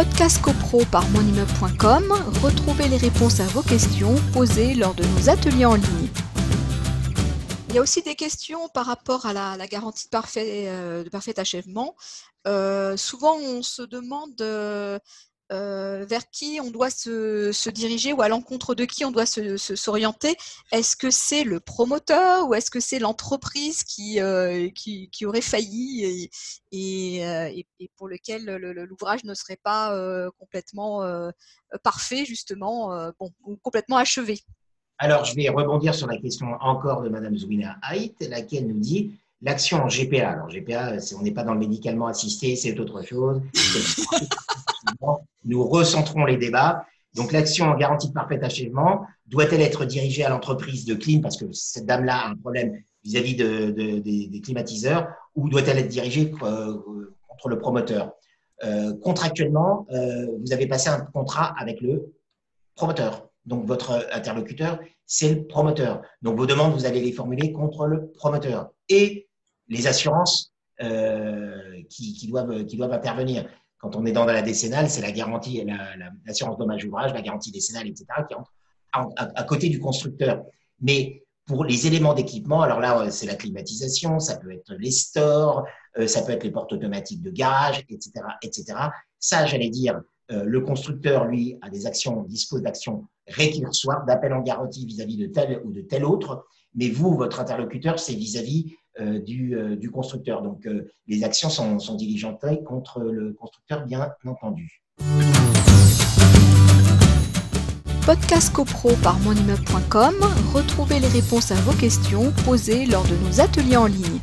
Podcast CoPro par monimmeuble.com, retrouvez les réponses à vos questions posées lors de nos ateliers en ligne. Il y a aussi des questions par rapport à la, garantie de parfait, euh, achèvement. Euh, souvent, on se demande euh, vers qui on doit se, diriger ou à l'encontre de qui on doit s'orienter. Est-ce que c'est le promoteur ou est-ce que c'est l'entreprise qui, qui, aurait failli et, pour lequel l'ouvrage ne serait pas complètement parfait, justement, bon, ou complètement achevé? Alors, je vais rebondir sur la question encore de Madame Zouina Haït, laquelle nous dit l'action en GPA. Alors, GPA, on n'est pas dans le médicalement assisté, c'est autre chose. Nous recentrons les débats. Donc, l'action en garantie de parfait achèvement doit-elle être dirigée à l'entreprise de clim parce que cette dame-là a un problème vis-à-vis des, climatiseurs ou doit-elle être dirigée euh, contre le promoteur? Euh, Contractuellement, euh, vous avez passé un contrat avec le promoteur. Donc, votre interlocuteur, c'est le promoteur. Donc, vos demandes, vous allez les formuler contre le promoteur. Et les assurances euh, qui, doivent, intervenir. Quand on est dans la décennale, c'est la garantie, l'assurance dommage ouvrage, la garantie décennale, etc., qui entre à, côté du constructeur. Mais pour les éléments d'équipement, alors là, c'est la climatisation, ça peut être les stores, euh, ça peut être les portes automatiques de garage, etc., etc. Ça, j'allais dire, euh, le constructeur, lui, a des actions, dispose d'actions récursoires, d'appel en garantie vis-à-vis de tel ou de tel autre, mais vous, votre interlocuteur, c'est vis-à-vis euh, euh, du, constructeur. Donc, les actions sont, sont diligentées contre le constructeur, bien entendu. Podcast CoPro par monimmeuble.com, retrouvez les réponses à vos questions posées lors de nos ateliers en ligne.